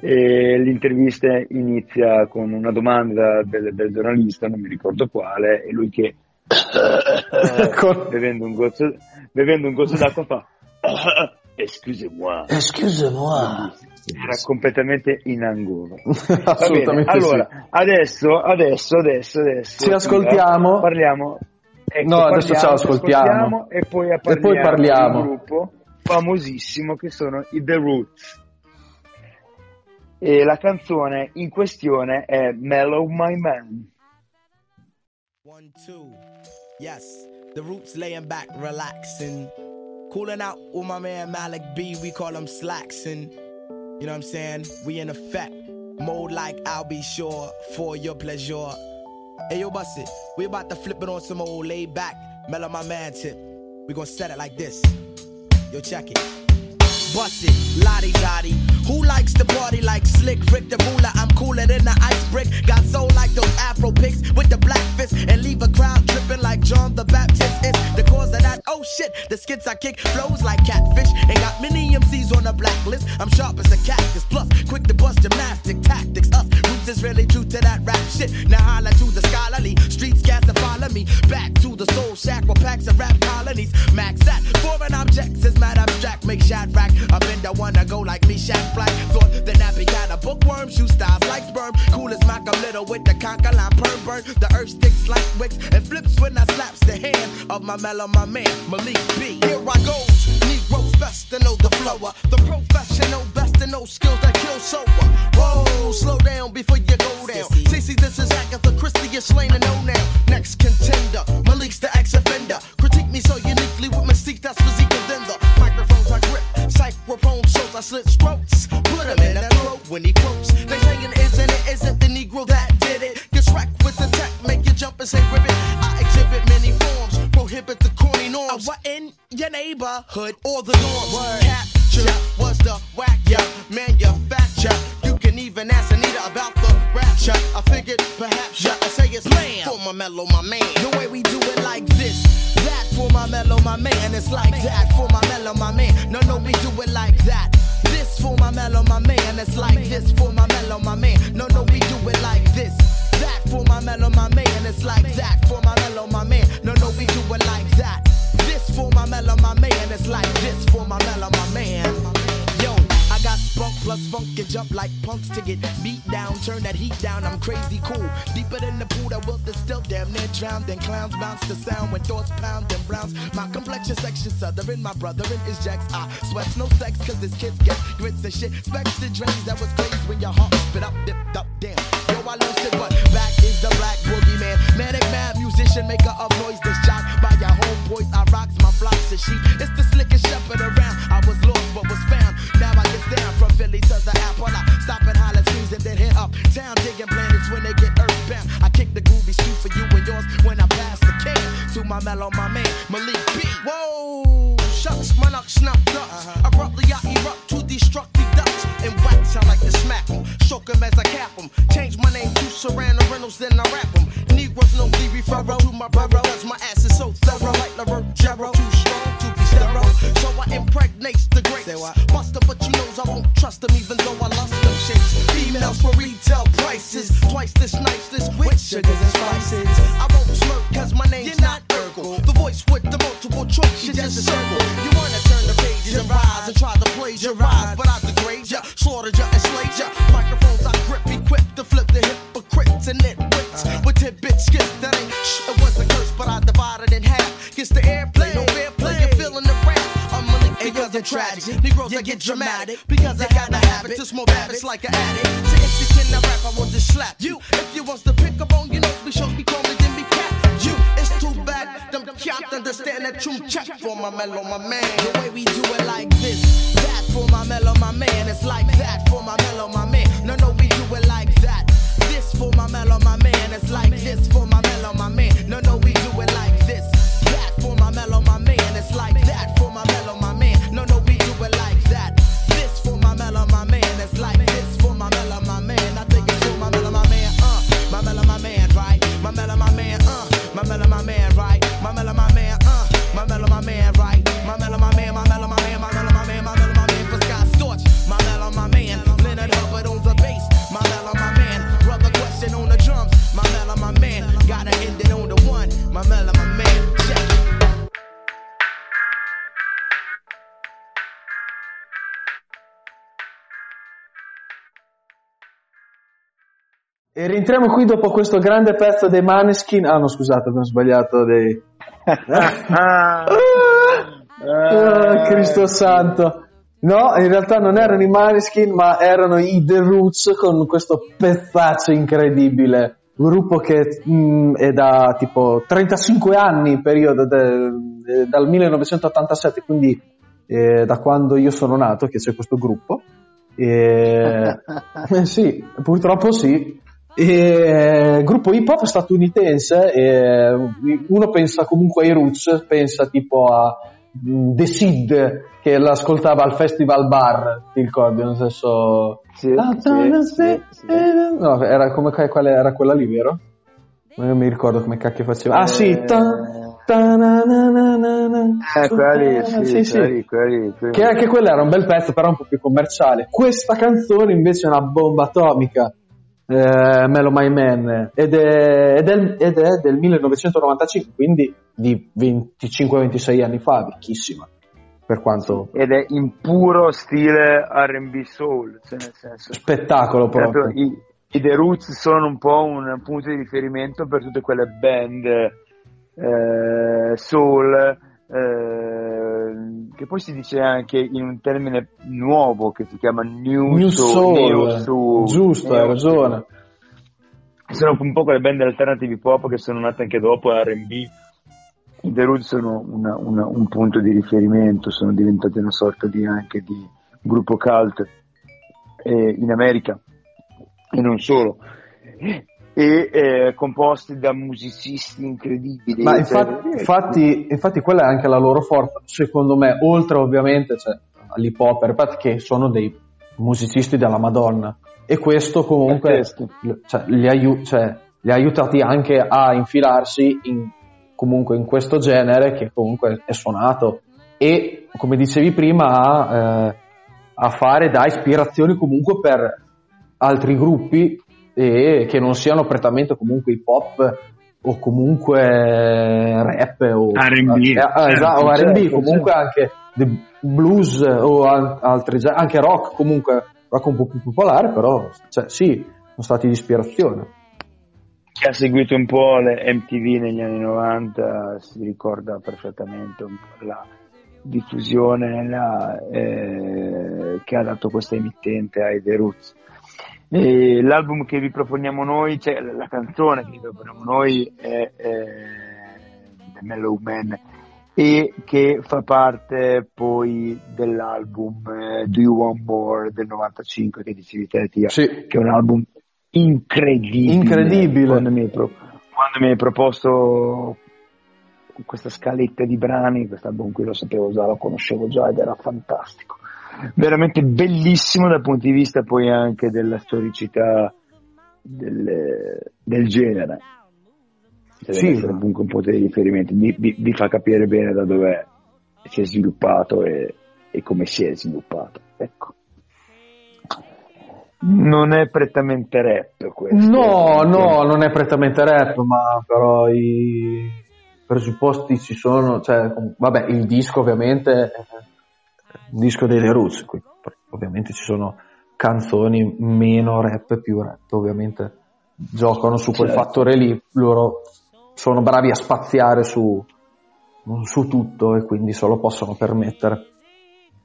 E l'intervista inizia con una domanda del, del giornalista, non mi ricordo quale, e lui che Con- bevendo, un goccio, bevendo un goccio d'acqua fa Excusez-moi. Excusez-moi. Era completamente in angolo. Assolutamente sì. allora, adesso, adesso, adesso, adesso. Ci ascoltiamo. Parliamo. ecco, No, adesso parliamo, l'ascoltiamo. ci ascoltiamo E poi E poi parliamo, parliamo. di un gruppo famosissimo che sono i The Roots. E la canzone in questione è Mellow My Man. One, two. Yes, the roots laying back, relaxing. Cooling out with my man Malik B. We call him Slacksin. You know what I'm saying? We in effect. Mode like I'll be sure for your pleasure. Hey, yo, bust it. We about to flip it on some old laid back. Mellow my man tip. We gonna set it like this. Yo, check it. Bust it, lottie dottie. Who likes to party like Slick Rick the ruler? I'm cooler than the ice brick. Got soul like those Afro pics with the black fist and leave a crowd tripping like John the Baptist. It's the cause of that. Shit, the skits I kick flows like catfish Ain't got many MCs on the blacklist. I'm sharp as a cactus, plus quick to bust gymnastic tactics. Us roots is really true to that rap shit. Now holla to the scholarly streets, cast and follow me back to the soul shack where packs of rap colonies. Max at foreign objects is mad abstract, make shot rack. I've been the one to go like me, Shaq Black. Thought the nappy got a bookworm, shoe styles like sperm. Cool as Malcolm Little with the conker line perm burn. The earth sticks like wicks and flips when I slaps the hand of my mellow, my man Malik B. Here I goes, Negroes best to know the flower. The professional best to know skills that kill so Whoa, slow down before you go down. CC, this is Agatha Christie, you're slain and know now. Next contender, Malik's the ex offender. Critique me so uniquely with mystique that's physique and the microphones I grip. Psychrophone shows I slit strokes. Put him in that throat when he quotes. They saying isn't it, isn't the Negro that did it? Gets wrecked with the tech, make you jump and say ribbit. I exhibit many forms, prohibit the corny norms. Uh, I in your neighborhood or the norms. Capture was the whack, yeah, manufacture. You can even ask Anita about the rapture. I figured perhaps yeah, I say it's lamb for my mellow, my man. The way we do it like this, that for my mellow, my man. It's like that for my mellow, my man. No, no, we do it like that. This for my mellow, my man. It's like this for my mellow, my man. No, no, we do it like this. That for my mellow, my man. It's like that for my mellow, my man. No, no, we do it like for my mellow, my man. It's like this for my mellow, my man. Yo, I got spunk plus funk and jump like punks to get beat down. Turn that heat down, I'm crazy cool. Deeper than the pool that will distill, damn near drowned. Then clowns bounce the sound when thoughts pound and browns. My complexion section southern, my brother in is jacks. I sweats no sex, cause this kids get grits and shit. Specs the drains that was crazy when your heart spit up, dipped up, damn. Yo, I lost it, but back is the black boogeyman. Manic mad musician, maker of noise by I rocks my flocks of sheep. It's the slickest shepherd around. I was lost, but was found. Now I get down from Philly to the apple. I stop at Hollis Streets and then hit up town digging planets when they get earthbound. I kick the groovy street for you and yours when I pass the can to my mellow, my man Malik B. Whoa, shucks, my knock snapped up. Uh-huh. Abruptly I erupt to destruct the Dutch and wax. I like to smack them, smack 'em, stroke 'em as I cap 'em. Change my name to Serrano Reynolds, then I rap rap 'em. Negroes know me referral to my brother, cause my ass is so thorough. Like LaRoe Jarrow, too strong to be sterile. So I impregnate the grapes. Buster, but you knows I won't trust them even though I lust them shapes. Females for retail prices. Twice this nice, this with sugars and spices. I won't smirk cause my name's not Urkel. The voice with the multiple choice, she just a circle. You wanna turn the pages and rise and try to plagiarize, tragic. Negroes, I get dramatic because I got a habit to smoke habits like an addict. So if you cannot rap, I want to slap you. If you want to pick up on your nose, be sure me call me, then be cat. You, it's too bad, them can't understand that true check for my mellow, my man. The way we do it like this, that for my mellow, my man. It's like that for my mellow, my man. No, no, we do it like that. This for my mellow, my man. It's like this for my mellow, my man. No, no, like this for my mellow, my man. I think it's for my mellow, my man. Uh, my mellow, my man, right? My mellow, my man. Uh, my mellow, my man, right? E rientriamo qui dopo questo grande pezzo dei Maneskin. Ah no, scusate, abbiamo sbagliato dei... Ah, Ah, Cristo santo. No, in realtà non erano i Maneskin, ma erano i The Roots con questo pezzaccio incredibile. Un gruppo che mh, è da tipo 35 anni, periodo de- de- dal 1987, quindi eh, da quando io sono nato che c'è questo gruppo. E, eh, sì, purtroppo sì. E, gruppo hip hop statunitense, e uno pensa comunque ai Roots, pensa tipo a mm, The Sid che l'ascoltava al Festival Bar, ti ricordi? Nel senso... Sì, sì, sì, sì. No, era, come, quale era quella lì, vero? Non mi ricordo come cacchio faceva. Ah sì, Eh, ta, ta, na. Eh, quella lì, sì, Sì, sì. Che anche quella era un bel pezzo, però un po' più commerciale. Questa canzone invece è una bomba atomica. Eh, Mellow My Man. Ed è, ed è- ed è del 1995 quindi di 25-26 anni fa vecchissima per quanto Ed è in puro stile R&B soul, cioè nel senso... spettacolo proprio Proprio. i, i The Roots sono un po' un punto di riferimento per tutte quelle band eh, soul eh, che poi si dice anche in un termine nuovo che si chiama New, New Soul, Soul, Soul, giusto, hai ragione. sono un po' quelle band alternative pop che sono nate anche dopo R&B i The Roots sono una- una- un punto di riferimento sono diventati una sorta di anche di gruppo cult eh, in America e non solo e eh, composti da musicisti incredibili Ma infatti, infatti, infatti quella è anche la loro forza, secondo me, oltre ovviamente cioè, all'hip hop, che sono dei musicisti della Madonna. E questo comunque Pazzesco. cioè, li, aiu- cioè, li ha aiutati anche a infilarsi in, comunque in questo genere che comunque è suonato. E come dicevi prima a, eh, a fare da ispirazioni comunque per altri gruppi e che non siano prettamente comunque hip hop o comunque rap o R&B. eh, eh, esatto, o Certo, R&B certo, comunque anche the blues o an- altri anche rock comunque rock un po' più popolare però cioè, sì sono stati di ispirazione chi ha seguito un po' le MTV negli anni 90 si ricorda perfettamente un po' la diffusione la, eh, che ha dato questa emittente ai The Roots. E l'album che vi proponiamo noi, cioè la canzone che vi proponiamo noi è eh, The Mellow Man e che fa parte poi dell'album eh, Do You Want More del 95 che dicevi te Tia, Sì. che è un album incredibile. Incredibile. Quando mi hai, pro- quando mi hai proposto questa scaletta di brani, questo album qui lo sapevo già, lo conoscevo già ed era fantastico. Veramente bellissimo dal punto di vista poi anche della storicità del, del genere. Deve Sì. essere comunque un punto di riferimento, vi, vi- vi fa capire bene da dove si è sviluppato e, e come si è sviluppato. Ecco. Non è prettamente rap questo. no no non è prettamente rap ma però i presupposti ci sono cioè vabbè il disco ovviamente un disco dei The Roots qui ovviamente ci sono canzoni meno rap più rap ovviamente giocano su quel Certo. fattore lì loro sono bravi a spaziare su, su tutto e quindi se lo possono permettere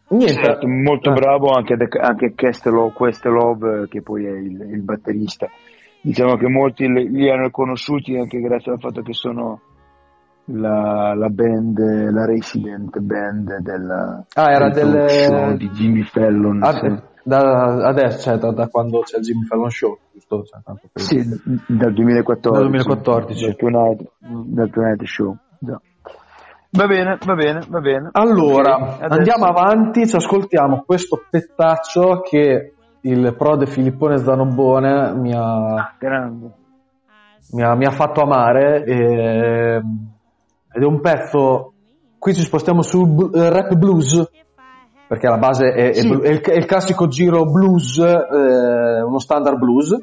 niente Certo, molto Eh. bravo anche, anche Questelov, eh, che poi è il, il batterista. Diciamo che molti li hanno conosciuti anche grazie al fatto che sono la, la band, la resident band del, Ah, era del show di Jimmy Fallon. Ah, sì. da, adesso, cioè, da, da quando c'è il Jimmy Fallon Show, giusto? Cioè, tanto per- Sì, dal 2014. Dal 2014. Dal Tonight, dal Tonight Show. già. Va bene, va bene, va bene. Allora, Ok, adesso- andiamo avanti, ci ascoltiamo questo pettaccio che il prode Filippone Zanobone mi ha, Grande. mi ha, mi ha fatto amare e- ed è un pezzo, qui ci spostiamo sul bl- eh, rap blues, perché la base è, è Sì. blu- è il, è il classico giro blues, eh, uno standard blues,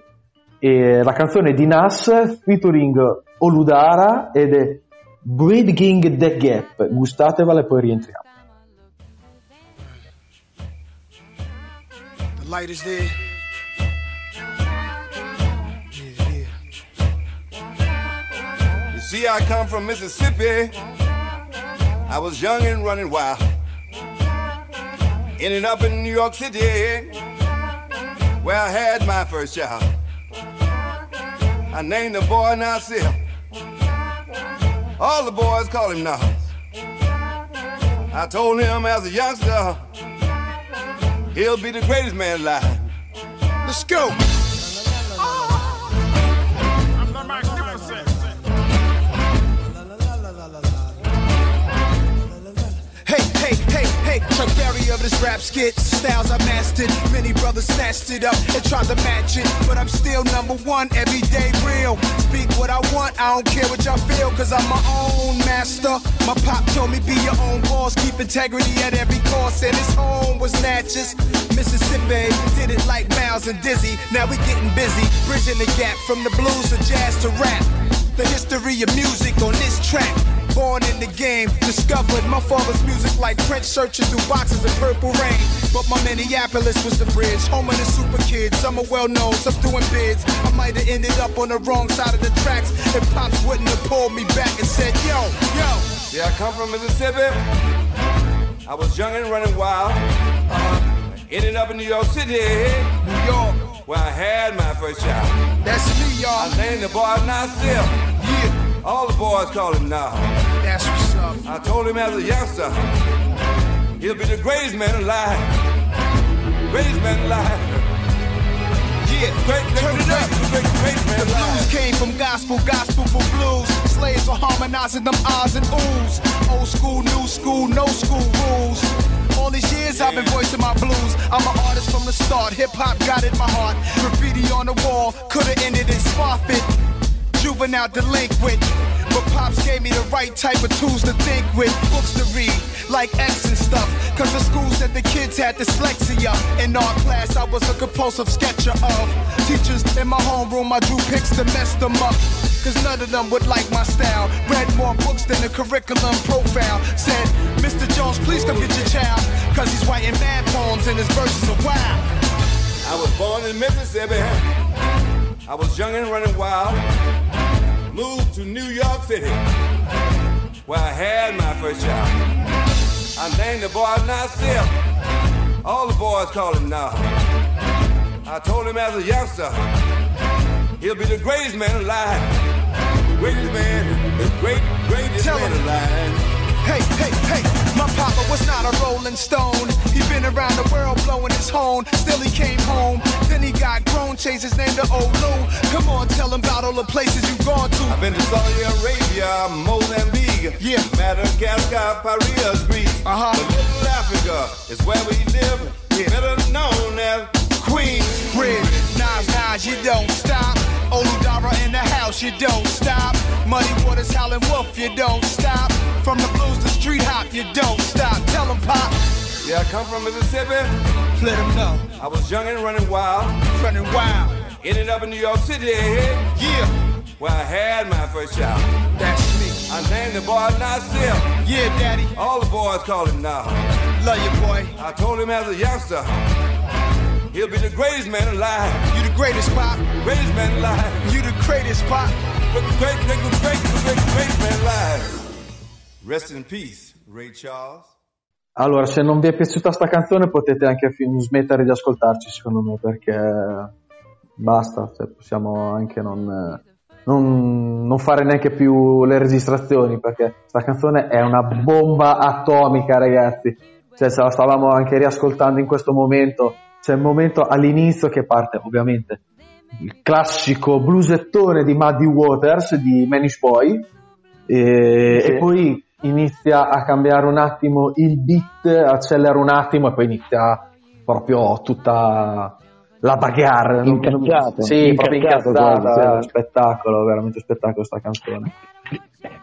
e la canzone è di Nas featuring Oludara ed è Bridging the Gap, gustatevela e poi rientriamo. The light is there. See, I come from Mississippi. I was young and running wild. Ended up in New York City, where I had my first child. I named the boy Nasir. All the boys call him Nas. I told him as a youngster, he'll be the greatest man alive. Let's go. Rap skit. Styles I mastered. Many brothers snatched it up and tried to match it. But I'm still number one, everyday real. Speak what I want, I don't care what y'all feel, cause I'm my own master. My pop told me be your own boss, keep integrity at every cost. And his home was Natchez, Mississippi. Did it like Miles and Dizzy. Now we getting busy, bridging the gap from the blues to jazz to rap. The history of music on this track. Born in the game, discovered my father's music like Prince searching through boxes of purple rain. But my Minneapolis was the bridge, home of the super kids. Some are well known, some doing bids. I might have ended up on the wrong side of the tracks if Pops wouldn't have pulled me back and said, Yo, yo. See, I come from Mississippi, I was young and running wild. Uh, Ended up in New York City, New York, where I had my first child. that's me, y'all. I named the boy Nasir. All the boys call him Nah. that's what's up. I told him as a youngster, he'll be the greatest man alive. Greatest man alive. Yeah, Great, turn it up. great, great, great The blues came from gospel, gospel for blues. Slaves were harmonizing them ahs and oohs. Old school, new school, no school rules. All these years I've been voicing my blues. I'm an artist from the start. Hip hop got in my heart. Graffiti on the wall could've ended in spot fit. Juvenile delinquent. But Pops gave me the right type of tools to think with. Books to read, like X and stuff. Cause the school said the kids had dyslexia. In our class, I was a compulsive sketcher of. Teachers in my homeroom, I drew pics to mess them up. Cause none of them would like my style. Read more books than the curriculum profile. Said, Mr. Jones, please come get your child. Cause he's writing mad poems and his verses are wild. I was born in Mississippi. I was young and running wild. Moved to New York City, where I had my first child. I named the boy Nasir. All the boys call him Nah. I told him as a youngster, he'll be the greatest man alive. Greatest man, the great, greatest Tell man him. alive. Hey, hey, hey, my papa was not a rolling stone. He been around the world blowing his horn. Still he came home. Then he got grown, changed his name to Olu. Come on, tell him about all the places you've gone to. I've been to Saudi Arabia, Mozambique, Yeah. Madagascar, Paris, Greece. Uh-huh. But Little Africa is where we live, Yeah. better known as Queen, Bridge, Nas, Nas, you don't stop. Oludara in the house, you don't stop. Muddy Waters, Howlin' Wolf, you don't stop. From the blues to street hop, you don't stop. Tell him, Pop, Yeah, I come from Mississippi. let him know. I was young and running wild. Running wild, Ended up in New York City, yeah, where I had my first child. that's me. I named the boy Nasir. Yeah, Daddy, All the boys call him Nah. love you, boy. I told him as a youngster, he'll be the greatest man alive. You the greatest, Pop. Greatest man alive. You the greatest, Pop. Great, great, great, great, great, great man alive. Rest in peace, Ray Charles. Allora, se non vi è piaciuta sta canzone potete anche smettere di ascoltarci, secondo me, perché basta, cioè, possiamo anche non, non- non fare neanche più le registrazioni, perché sta canzone è una bomba atomica, ragazzi. Cioè, se la stavamo anche riascoltando in questo momento, c'è il momento all'inizio che parte, ovviamente, il classico blusettone di Muddy Waters di Manish Boy, e, Sì. e poi inizia a cambiare un attimo il beat, accelera un attimo e poi inizia proprio tutta la bagarre. Incazzato, Sì, proprio incazzata. Spettacolo, veramente spettacolo sta canzone.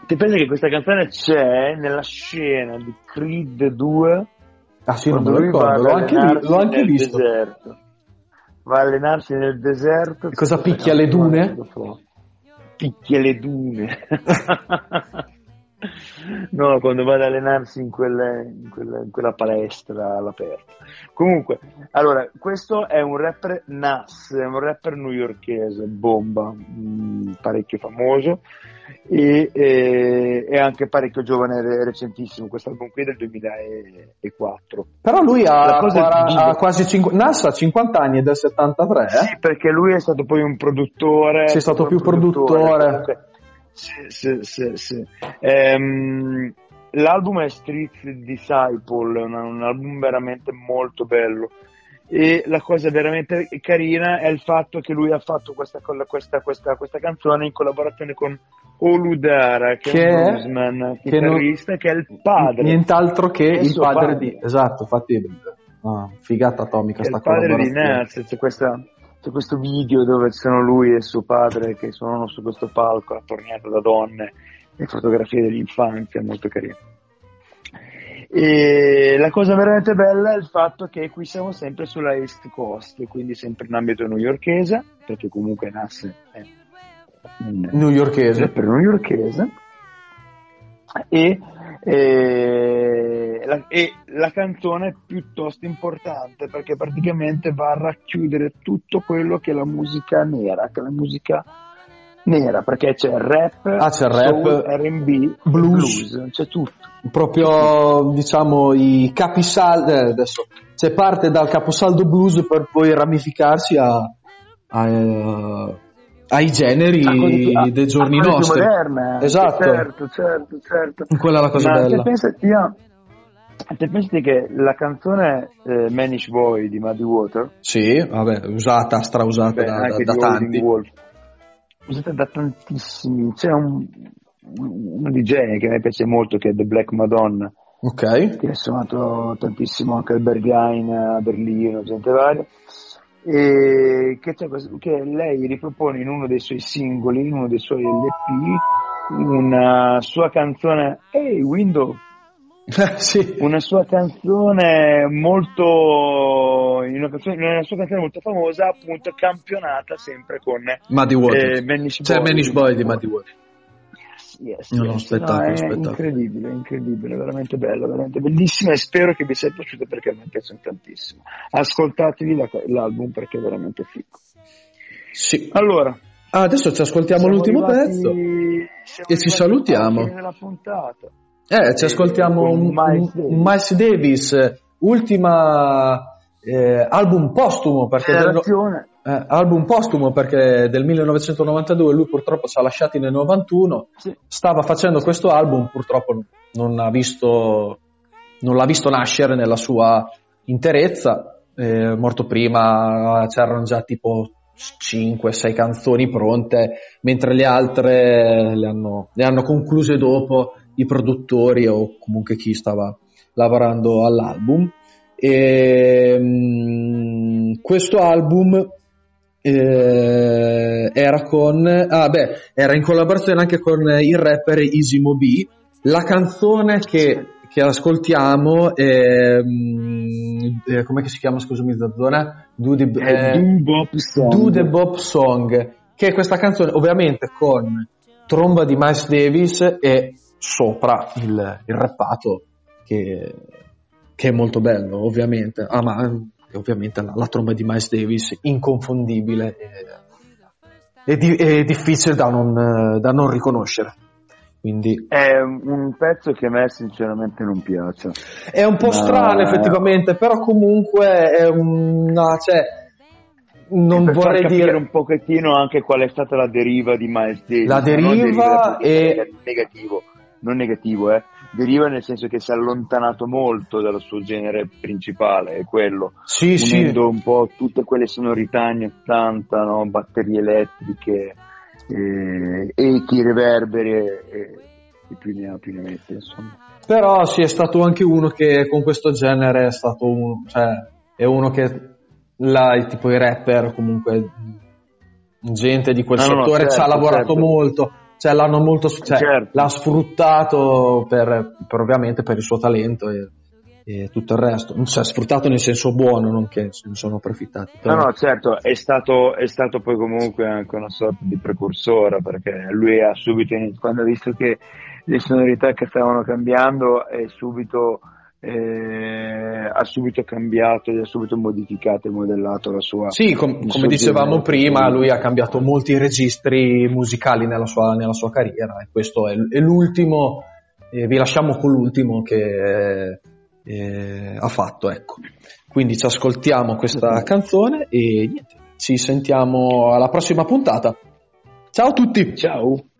Ti pensi che questa canzone c'è nella scena di Creed 2 Ah sì, non me lo ricordo, l'ho anche, vi- l'ho anche visto. deserto. Va a allenarsi nel deserto. E cosa picchia le dune? Picchia le dune. no, quando va ad allenarsi in, quelle- in quelle- in quella palestra all'aperto. Comunque, allora, questo è un rapper Nas, è un rapper newyorkese, bomba, mm, parecchio famoso e, e- è anche parecchio giovane, re- recentissimo, quest'album qui è del 2004. Però lui ha, che- ha quasi 50, Nas ha 50 anni ed è del 73, eh? Sì, perché lui è stato poi un produttore. Sì, è stato più produttore. comunque. Sì, sì, sì, sì. Ehm, l'album è Street Disciple, un, un album veramente molto bello. E la cosa veramente carina è il fatto che lui ha fatto questa, questa, questa, questa canzone in collaborazione con Oludara, che, Che è un bluesman, che non- che è il padre. Nient'altro che il padre, padre. di... Esatto, infatti... ah, figata atomica sta il padre di. Nas, c'è, questa- c'è questo video dove ci sono lui e suo padre che sono su questo palco attorniato da donne e fotografie dell'infanzia, molto carino. E la cosa veramente bella è il fatto che qui siamo sempre sulla East Coast, quindi sempre in ambito newyorkese, perché comunque Nas è un Newyorkese. rapper newyorkese e, e la, e la canzone è piuttosto importante perché praticamente va a racchiudere tutto quello che è la musica nera, che è la musica nera perché c'è rap, Ah, c'è rap, soul, R&B, blues. blues, c'è tutto. proprio diciamo i capisaldi eh, adesso c'è parte dal caposaldo blues per poi ramificarsi a, a, eh, ai generi A cose- a- dei giorni a cose più nostri. moderne, esatto. Certo, certo, certo. quella è la cosa Ma bella. Te pensati, io- te pensati che la canzone eh, Manish Boy di Muddy Water, sì vabbè usata strausata beh, da, anche da- da tanti. Wolf, usata da tantissimi, c'è un, uno DJ che a me piace molto che è The Black Madonna, ok. Che ha suonato tantissimo anche al Berghain a Berlino, gente varia, che, che lei ripropone in uno dei suoi singoli, in uno dei suoi LP, una sua canzone Hey Window, sì. Una sua canzone molto una, canzone, una sua canzone molto famosa appunto campionata sempre con Muddy Waters. eh, Manish Boy. Manish Boy di Muddy Waters Yes, No, no, yes. spettacolo, è spettacolo. incredibile, incredibile, veramente bello, veramente bellissimo e spero che vi sia piaciuto perché a me piace tantissimo. Ascoltatevi la- l'album perché è veramente figo. sì Allora, Ah, adesso ci ascoltiamo siamo l'ultimo arrivati- pezzo e ci salutiamo. Eh, ci ascoltiamo con un, Miles un- un Miles Davis, ultima eh, album postumo perché no- Generazione. Eh, album postumo perché del 1992 lui purtroppo ci ha lasciati nel 91 Sì. stava facendo questo album purtroppo non ha visto non l'ha visto nascere nella sua interezza. Eh, morto prima c'erano già tipo 5-6 canzoni pronte mentre le altre le hanno, le hanno concluse dopo i produttori o comunque chi stava lavorando all'album. E mm, questo album eh, era con ah beh era in collaborazione anche con il rapper Easy Mobi la canzone che, che ascoltiamo è mm, eh, com'è che si chiama scusami Zazzona? Do the, Eh, eh, Do Bop Song. Do the Bop Song che è questa canzone ovviamente con tromba di Miles Davis e sopra il, il rappato che, che è molto bello ovviamente. Ah, ma eh, ovviamente la, la tromba di Miles Davis inconfondibile e, e di- è difficile da non, eh, da non riconoscere quindi È un pezzo che a me sinceramente non piace. è un po' Ma- strano effettivamente però comunque è una cioè non per vorrei dire un pochettino anche qual è stata la deriva di Miles Davis. La deriva di e- vista negativo, non negativo, eh. Deriva nel senso che si è allontanato molto dal suo genere principale, è quello. sì sì unendo un po' tutte quelle sonorità anni 80, no? batterie elettriche, eh, echi, reverberi e, e più ne ha più ne mette, insomma. Però sì, è stato anche uno che con questo genere è stato un, cioè, è uno che la, tipo i rapper, comunque gente di quel No, no, no, settore ci ha certo, lavorato certo. molto, cioè l'hanno molto, cioè, Certo. l'ha sfruttato per, per ovviamente per il suo talento e, e tutto il resto. Cioè, sfruttato nel senso buono, non che se ne sono approfittati. No, no, certo, è stato, è stato poi comunque anche una sorta di precursore perché lui ha subito, quando ha visto che le sonorità che stavano cambiando, è subito, eh, ha subito cambiato, ha subito modificato e modellato la sua. Sì, com- come dicevamo genere. prima, lui ha cambiato molti registri musicali nella sua, nella sua carriera e questo è, è l'ultimo, eh, vi lasciamo con l'ultimo che eh, ha fatto, ecco. Quindi ci ascoltiamo questa canzone e niente, ci sentiamo alla prossima puntata. Ciao a tutti! Ciao!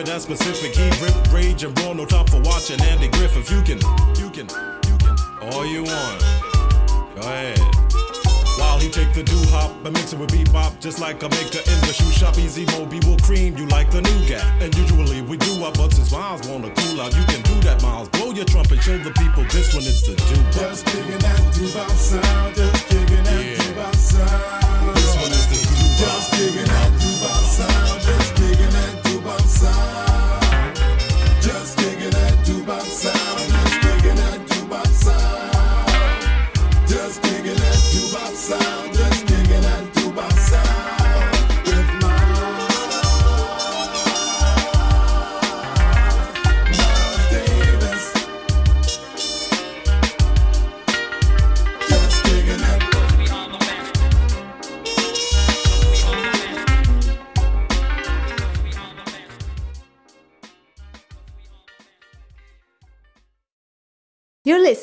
but that's specific. He rip rage and roll, no top for watching Andy Griffith. You can, you can, you can, all you want. Go ahead. While he take the do hop and mix it with bebop, just like a maker in the shoe shop. Easy Moby will cream you like the new guy. And usually we do our butts since Miles wanna cool out. You can do that, Miles. Blow your trumpet, show the people this one is the do. Just kicking that do sound, just kicking that yeah. do sound. This one is the do. Just kicking that do sound.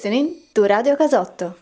listening to Radio Casotto.